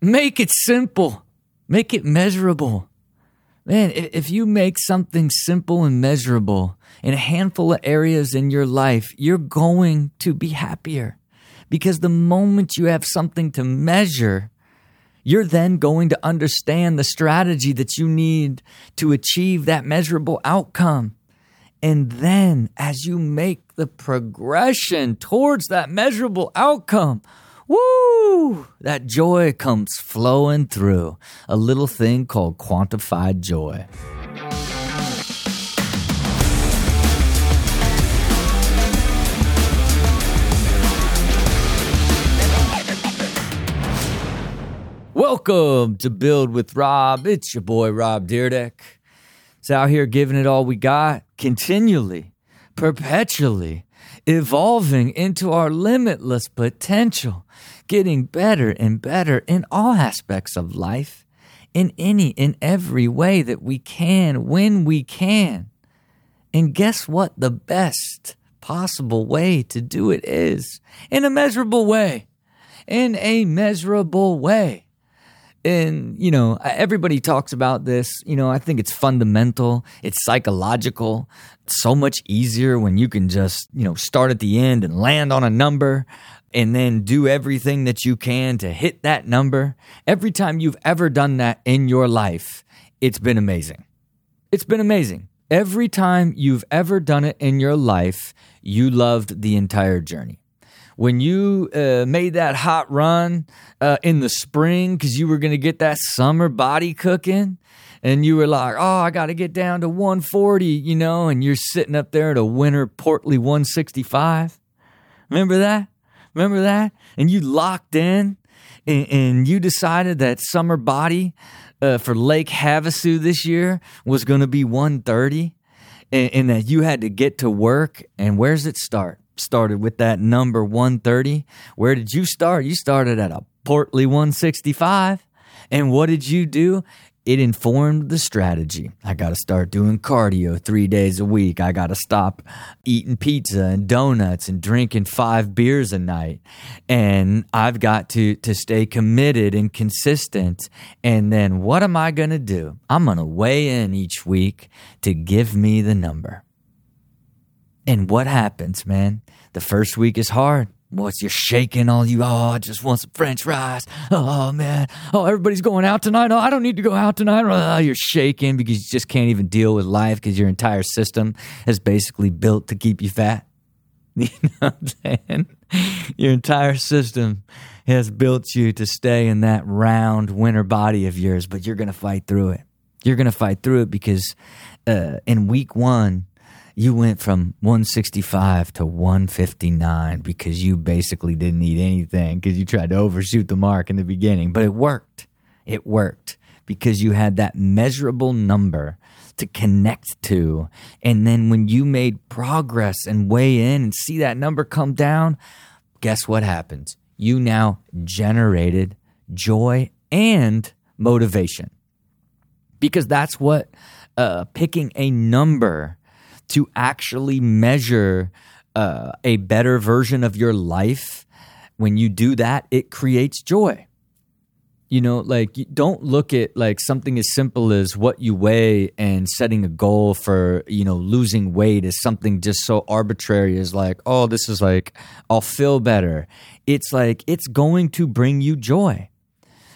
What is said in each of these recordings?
Make it simple, make it measurable. Man, if you make something simple and measurable in a handful of areas in your life, you're going to be happier. Because the moment you have something to measure, you're then going to understand the strategy that you need to achieve that measurable outcome. And then as you make the progression towards that measurable outcome, woo, that joy comes flowing through. A little thing called quantified joy. Welcome to Build with Rob. It's your boy Rob Dyrdek. It's out here giving it all we got continually, perpetually, evolving into our limitless potential, getting better and better in all aspects of life, in any, in every way that we can, when we can. And guess what? The best possible way to do it is in a measurable way. In a measurable way and you know everybody talks about this you know i think it's fundamental it's psychological it's so much easier when you can just you know start at the end and land on a number and then do everything that you can to hit that number every time you've ever done that in your life it's been amazing it's been amazing every time you've ever done it in your life you loved the entire journey when you uh, made that hot run uh, in the spring because you were going to get that summer body cooking and you were like, oh, I got to get down to 140, you know, and you're sitting up there at a winter portly 165. Remember that? Remember that? And you locked in and, and you decided that summer body uh, for Lake Havasu this year was going to be 130 and, and that you had to get to work. And where's it start? started with that number 130. Where did you start? You started at a portly 165. And what did you do? It informed the strategy. I got to start doing cardio three days a week. I got to stop eating pizza and donuts and drinking five beers a night. And I've got to, to stay committed and consistent. And then what am I going to do? I'm going to weigh in each week to give me the number. And what happens, man? The first week is hard. What's you're shaking all you? Oh, I just want some French fries. Oh man. Oh, everybody's going out tonight. Oh, I don't need to go out tonight. Oh, you're shaking because you just can't even deal with life because your entire system is basically built to keep you fat. You know what I'm saying? Your entire system has built you to stay in that round winter body of yours, but you're to fight through it. You're to fight through it because uh, in week one, you went from 165 to 159 because you basically didn't eat anything because you tried to overshoot the mark in the beginning. But it worked. It worked because you had that measurable number to connect to. And then when you made progress and weigh in and see that number come down, guess what happens? You now generated joy and motivation because that's what uh, picking a number to actually measure uh, a better version of your life, when you do that, it creates joy. You know, like don't look at like something as simple as what you weigh and setting a goal for, you know, losing weight as something just so arbitrary as like, oh, this is like, I'll feel better. It's like, it's going to bring you joy.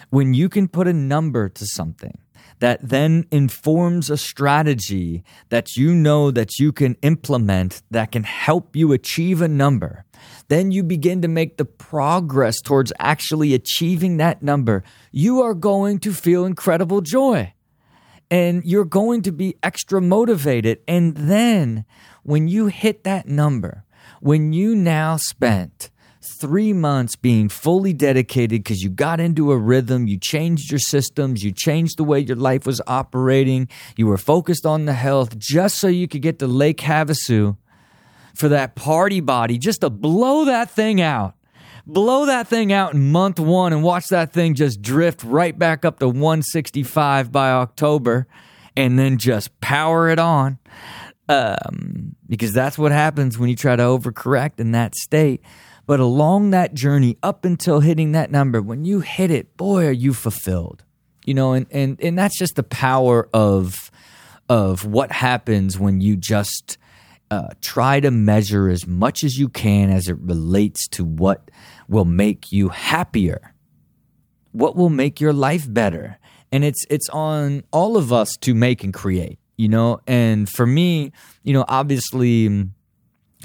When you can put a number to something, that then informs a strategy that you know that you can implement that can help you achieve a number. Then you begin to make the progress towards actually achieving that number. You are going to feel incredible joy and you're going to be extra motivated. And then when you hit that number, when you now spent three months being fully dedicated because you got into a rhythm, you changed your systems, you changed the way your life was operating, you were focused on the health just so you could get to Lake Havasu for that party body, just to blow that thing out. Blow that thing out in month one and watch that thing just drift right back up to 165 by October and then just power it on. Um, because that's what happens when you try to overcorrect in that state. But along that journey up until hitting that number, when you hit it, boy, are you fulfilled. You know, and, and, and that's just the power of of what happens when you just uh, try to measure as much as you can as it relates to what will make you happier, what will make your life better. And it's it's on all of us to make and create, you know. And for me, you know, obviously,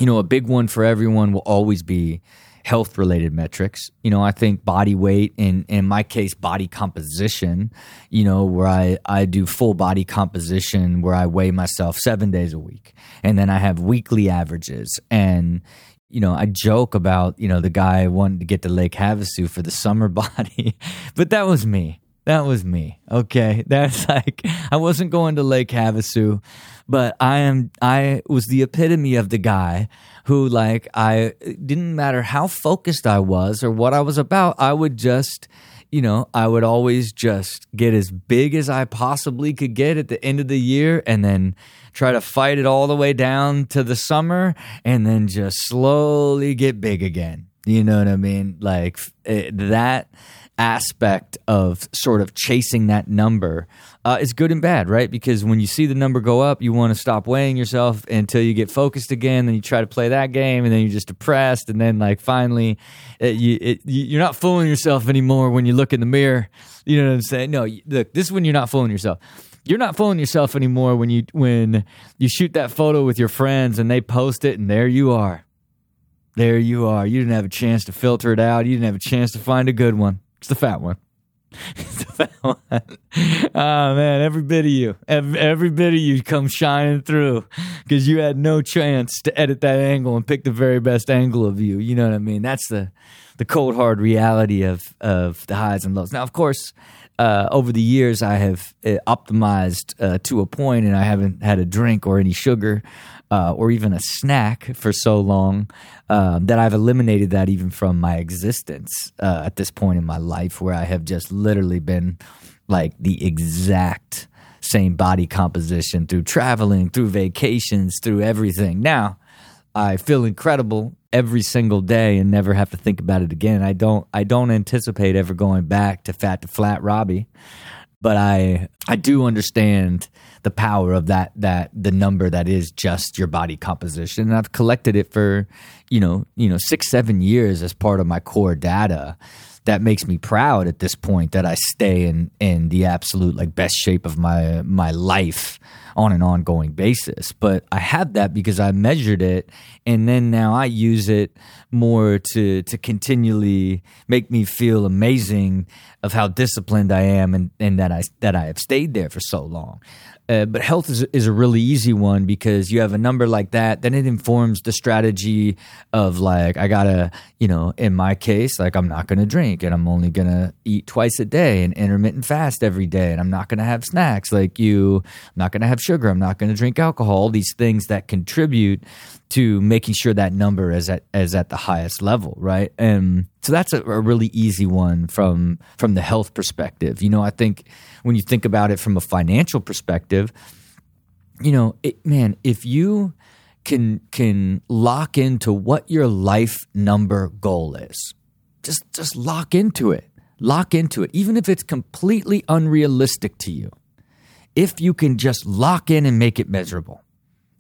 you know, a big one for everyone will always be health related metrics. You know, I think body weight and in my case body composition, you know, where I, I do full body composition where I weigh myself seven days a week. And then I have weekly averages. And, you know, I joke about, you know, the guy wanted to get to Lake Havasu for the summer body, but that was me. That was me. Okay. That's like, I wasn't going to Lake Havasu, but I am, I was the epitome of the guy who, like, I didn't matter how focused I was or what I was about, I would just, you know, I would always just get as big as I possibly could get at the end of the year and then try to fight it all the way down to the summer and then just slowly get big again. You know what I mean? Like, it, that aspect of sort of chasing that number uh, is good and bad, right? Because when you see the number go up, you want to stop weighing yourself until you get focused again. Then you try to play that game, and then you're just depressed. And then, like, finally, it, you, it, you're not fooling yourself anymore when you look in the mirror. You know what I'm saying? No, look, this is when you're not fooling yourself. You're not fooling yourself anymore when you when you shoot that photo with your friends and they post it, and there you are. There you are. You didn't have a chance to filter it out. You didn't have a chance to find a good one. It's the fat one. it's the fat one. oh man, every bit of you, every, every bit of you come shining through because you had no chance to edit that angle and pick the very best angle of you. You know what I mean? That's the the cold hard reality of of the highs and lows. Now, of course, uh, over the years, I have uh, optimized uh, to a point, and I haven't had a drink or any sugar uh, or even a snack for so long um, that I've eliminated that even from my existence uh, at this point in my life, where I have just literally been like the exact same body composition through traveling, through vacations, through everything. Now, I feel incredible every single day and never have to think about it again. I don't I don't anticipate ever going back to fat to flat Robbie, but I I do understand the power of that that the number that is just your body composition. And I've collected it for, you know, you know, six, seven years as part of my core data. That makes me proud at this point that I stay in in the absolute like best shape of my my life on an ongoing basis. But I have that because I measured it and then now I use it more to to continually make me feel amazing of how disciplined I am and, and that I that I have stayed there for so long. Uh, but health is, is a really easy one because you have a number like that. Then it informs the strategy of like, I gotta, you know, in my case, like I'm not gonna drink and I'm only gonna eat twice a day and intermittent fast every day and I'm not gonna have snacks like you. I'm not gonna have sugar. I'm not gonna drink alcohol. All these things that contribute to making sure that number is at is at the highest level, right? And so that's a, a, really easy one from from the health perspective. You know, I think when you think about it from a financial perspective, you know, it, man, if you can can lock into what your life number goal is, just just lock into it. Lock into it, even if it's completely unrealistic to you. If you can just lock in and make it measurable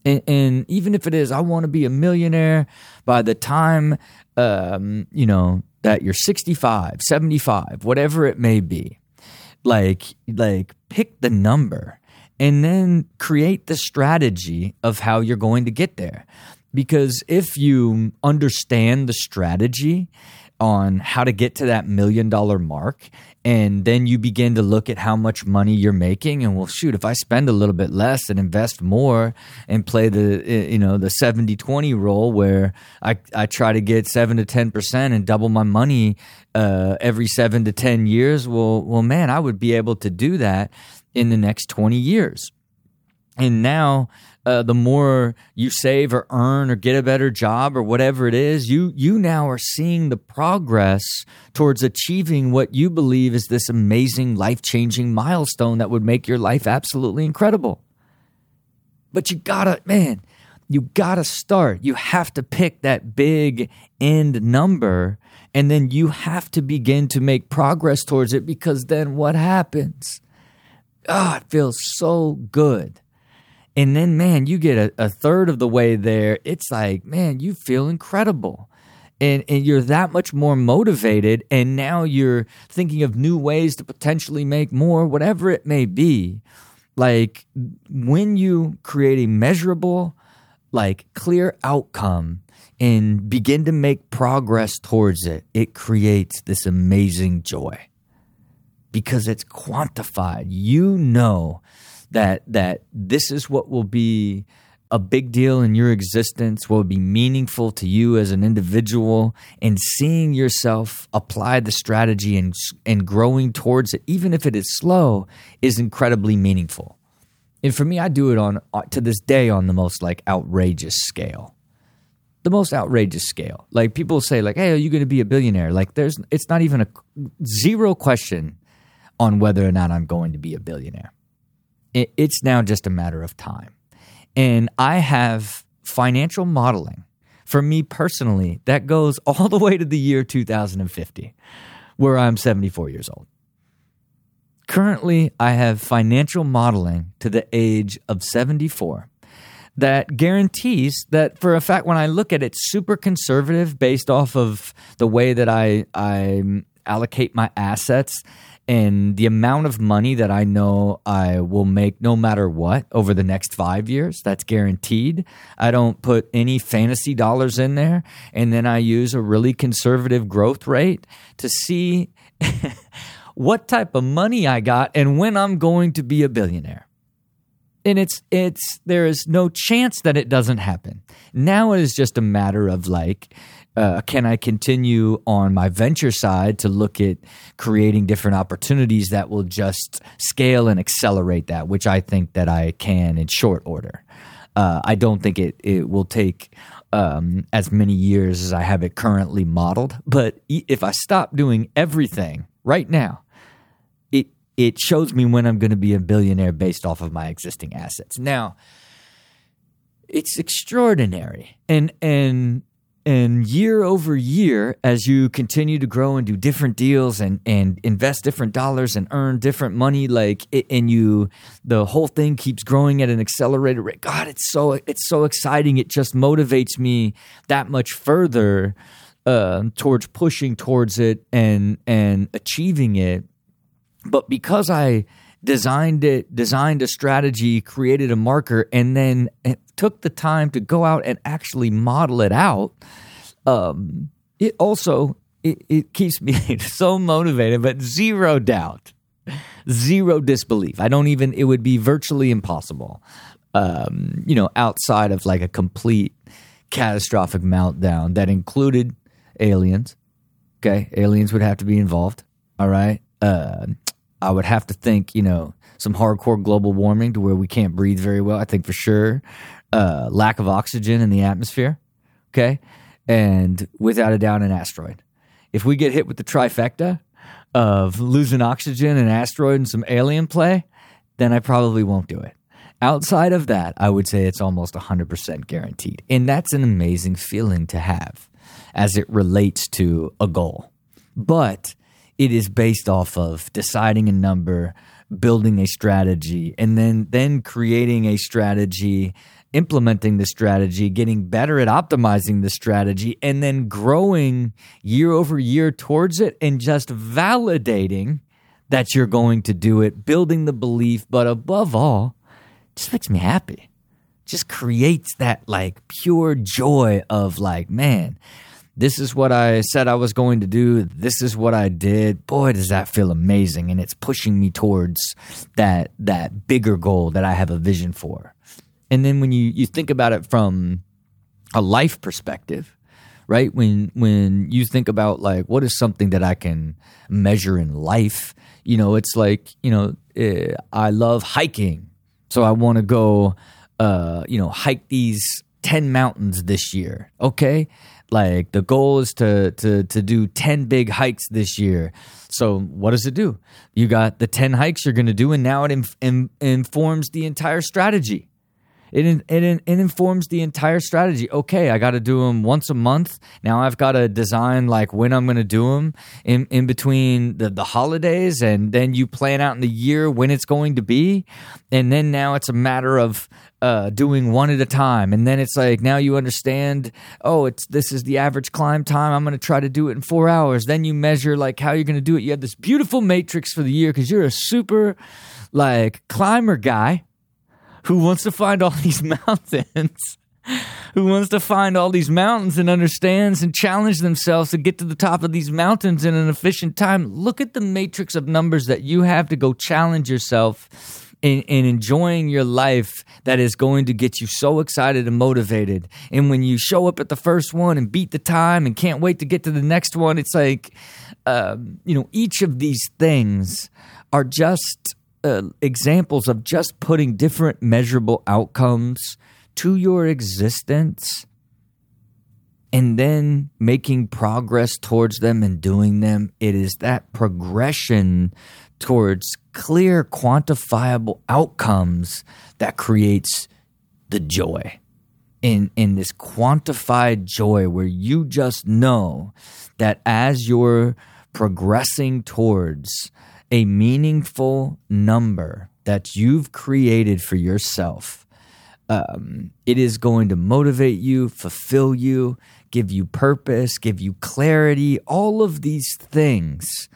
and, and even if it is, I want to be a millionaire by the time, um, you know, that you're 65, 75, whatever it may be. Like, like pick the number and then create the strategy of how you're going to get there. Because if you understand the strategy on how to get to that million dollar mark and then you begin to look at how much money you're making and well shoot if i spend a little bit less and invest more and play the you know the 70-20 role where i, I try to get 7 to 10% and double my money uh, every 7 to 10 years well well man i would be able to do that in the next 20 years. And now uh, the more you save or earn or get a better job or whatever it is, you you now are seeing the progress towards achieving what you believe is this amazing life changing milestone that would make your life absolutely incredible. But you gotta, man, you got to start. You have to pick that big end number and then you have to begin to make progress towards it because then what happens? Oh, it feels so good. And then, man, you get a, a third of the way there. It's like, man, you feel incredible. And, and you're that much more motivated and now you're thinking of new ways to potentially make more whatever it may be. Like when you create a measurable like clear outcome and begin to make progress towards it it creates this amazing joy. Because it's quantified. You know that that this is what will be a big deal in your existence, what be meaningful to you as an individual, and seeing yourself apply the strategy and, and growing towards it, even if it is slow, is incredibly meaningful. And for me, I do it on uh, to this day on the most like outrageous scale. The most outrageous scale. Like people say, like, "Hey, are you going to be a billionaire?" Like, there's, it's not even a zero question on whether or not I'm going to be a billionaire. It, it's now just a matter of time and I have financial modeling for me personally that goes all the way to the year 2050, where I'm 74 years old. Currently, I have financial modeling to the age of 74 that guarantees that for a fact when I look at it super conservative based off of the way that I I allocate my assets and the amount of money that I know I will make no matter what over the next five years, that's guaranteed. I don't put any fantasy dollars in there. And then I use a really conservative growth rate to see what type of money I got and when I'm going to be a billionaire. And it's, it's, there is no chance that it doesn't happen. Now it is just a matter of like, uh, can I continue on my venture side to look at creating different opportunities that will just scale and accelerate that, which I think that I can in short order. Uh, I don't think it, it will take um, as many years as I have it currently modeled. But if I stop doing everything right now, it it shows me when I'm going to be a billionaire based off of my existing assets. Now, it's extraordinary, and and and year over year as you continue to grow and do different deals and and invest different dollars and earn different money like and you the whole thing keeps growing at an accelerated rate. God it's so it's so exciting. It just motivates me that much further uh, towards pushing towards it and and achieving it. But because i designed it designed a strategy created a marker and then took the time to go out and actually model it out, um, it also it, it keeps me so motivated, but zero doubt, zero disbelief. I don't even. It would be virtually impossible, um, you know, outside of like a complete catastrophic meltdown that included aliens. Okay, aliens would have to be involved. All right. Uh, I would have to think, you know, some hardcore global warming to where we can't breathe very well. I think for sure uh, lack of oxygen in the atmosphere, okay, and without a doubt, an asteroid. If we get hit with the trifecta of losing oxygen, an asteroid, and some alien play, then I probably won't do it. Outside of that, I would say it's almost 100% guaranteed. And that's an amazing feeling to have as it relates to a goal. But it is based off of deciding a number, building a strategy, and then then creating a strategy implementing the strategy, getting better at optimizing the strategy, and then growing year over year towards it and just validating that you're going to do it, building the belief, but above all, just makes me happy. Just creates that like pure joy of like, man, this is what I said I was going to do. This is what I did. Boy, does that feel amazing. And it's pushing me towards that that bigger goal that I have a vision for. And then when you, you think about it from a life perspective, right? When when you think about like what is something that I can measure in life, you know, it's like you know uh, I love hiking, so I want to go, uh, you know, hike these ten mountains this year. Okay, like the goal is to to to do ten big hikes this year. So what does it do? You got the ten hikes you're going to do, and now it inf- in, informs the entire strategy It, it, it informs the entire strategy. Okay, I got to do them once a month. Now I've got to design like when I'm going to do them in, in between the, the holidays. And then you plan out in the year when it's going to be. And then now it's a matter of uh, doing one at a time. And then it's like now you understand, oh, it's this is the average climb time. I'm going to try to do it in four hours. Then you measure like how you're going to do it. You have this beautiful matrix for the year because you're a super like climber guy who wants to find all these mountains. who wants to find all these mountains and understands and challenge themselves to get to the top of these mountains in an efficient time. Look at the matrix of numbers that you have to go challenge yourself in, in enjoying your life that is going to get you so excited and motivated. And when you show up at the first one and beat the time and can't wait to get to the next one, it's like, uh, you know, each of these things are just uh, examples of just putting different measurable outcomes to your existence and then making progress towards them and doing them. It is that progression towards clear, quantifiable outcomes that creates the joy. In, in this quantified joy where you just know that as you're progressing towards a meaningful number that you've created for yourself, um, it is going to motivate you, fulfill you, give you purpose, give you clarity, all of these things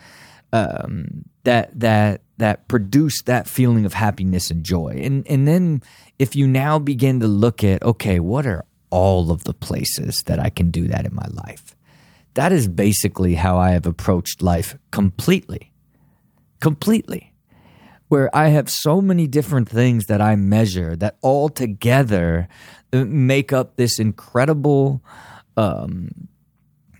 um, that that that produce that feeling of happiness and joy. And and then if you now begin to look at okay, what are all of the places that I can do that in my life? That is basically how I have approached life completely. Completely. Where I have so many different things that I measure that all together make up this incredible um,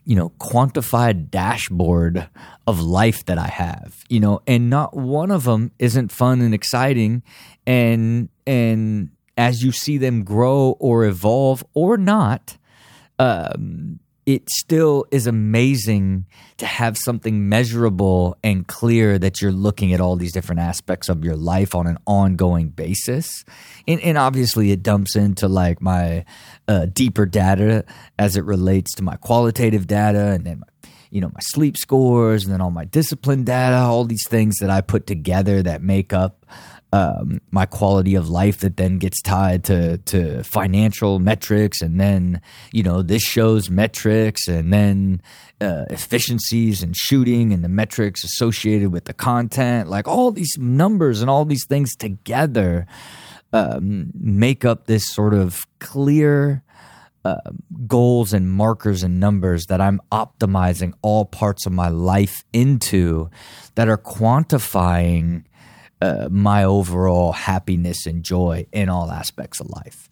you know, quantified dashboard of life that I have, you know, and not one of them isn't fun and exciting. And, and as you see them grow or evolve or not, um, it still is amazing to have something measurable and clear that you're looking at all these different aspects of your life on an ongoing basis. And, and obviously, it dumps into like my uh, deeper data as it relates to my qualitative data and then my you know my sleep scores and then all my discipline data all these things that i put together that make up um, my quality of life that then gets tied to to financial metrics, and then you know this shows metrics, and then uh, efficiencies and shooting, and the metrics associated with the content, like all these numbers and all these things together um, make up this sort of clear. Uh, goals and markers and numbers that I'm optimizing all parts of my life into that are quantifying uh, my overall happiness and joy in all aspects of life.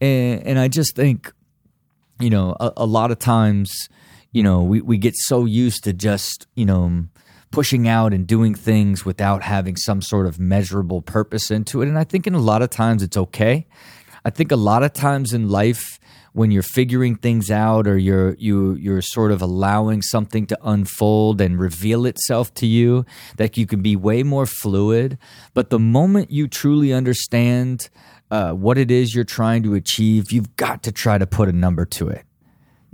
And, and I just think, you know, a, a, lot of times, you know, we, we get so used to just, you know, pushing out and doing things without having some sort of measurable purpose into it. And I think in a lot of times it's okay. I think a lot of times in life, when you're figuring things out or you're you you're sort of allowing something to unfold and reveal itself to you that you can be way more fluid. But the moment you truly understand uh, what it is you're trying to achieve you've got to try to put a number to it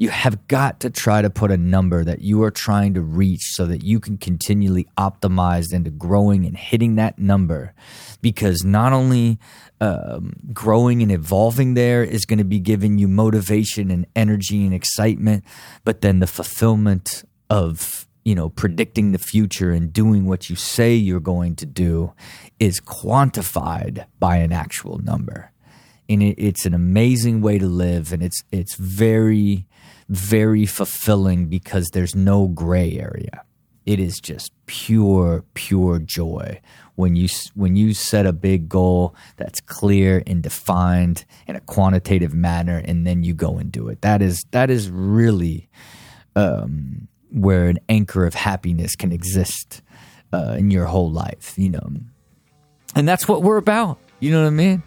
you have got to try to put a number that you are trying to reach so that you can continually optimize into growing and hitting that number. Because not only um, growing and evolving there is going to be giving you motivation and energy and excitement, but then the fulfillment of you know predicting the future and doing what you say you're going to do is quantified by an actual number and it, it's an amazing way to live and it's it's very very fulfilling because there's no gray area. It is just pure pure joy. When you when you set a big goal that's clear and defined in a quantitative manner and then you go and do it. That is that is really um, where an anchor of happiness can exist uh, in your whole life you know? And that's what we're about. You know what i mean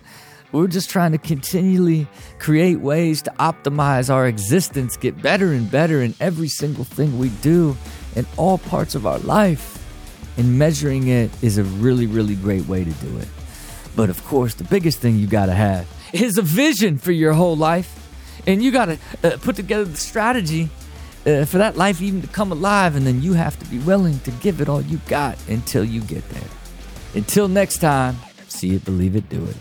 we're just trying to continually create ways to optimize our existence, get better and better in every single thing we do in all parts of our life. And measuring it is a really, really great way to do it. But of course, the biggest thing you got to have is a vision for your whole life. And you got to uh, put together the strategy uh, for that life even to come alive. And then you have to be willing to give it all you got until you get there. Until next time, see it, believe it, do it.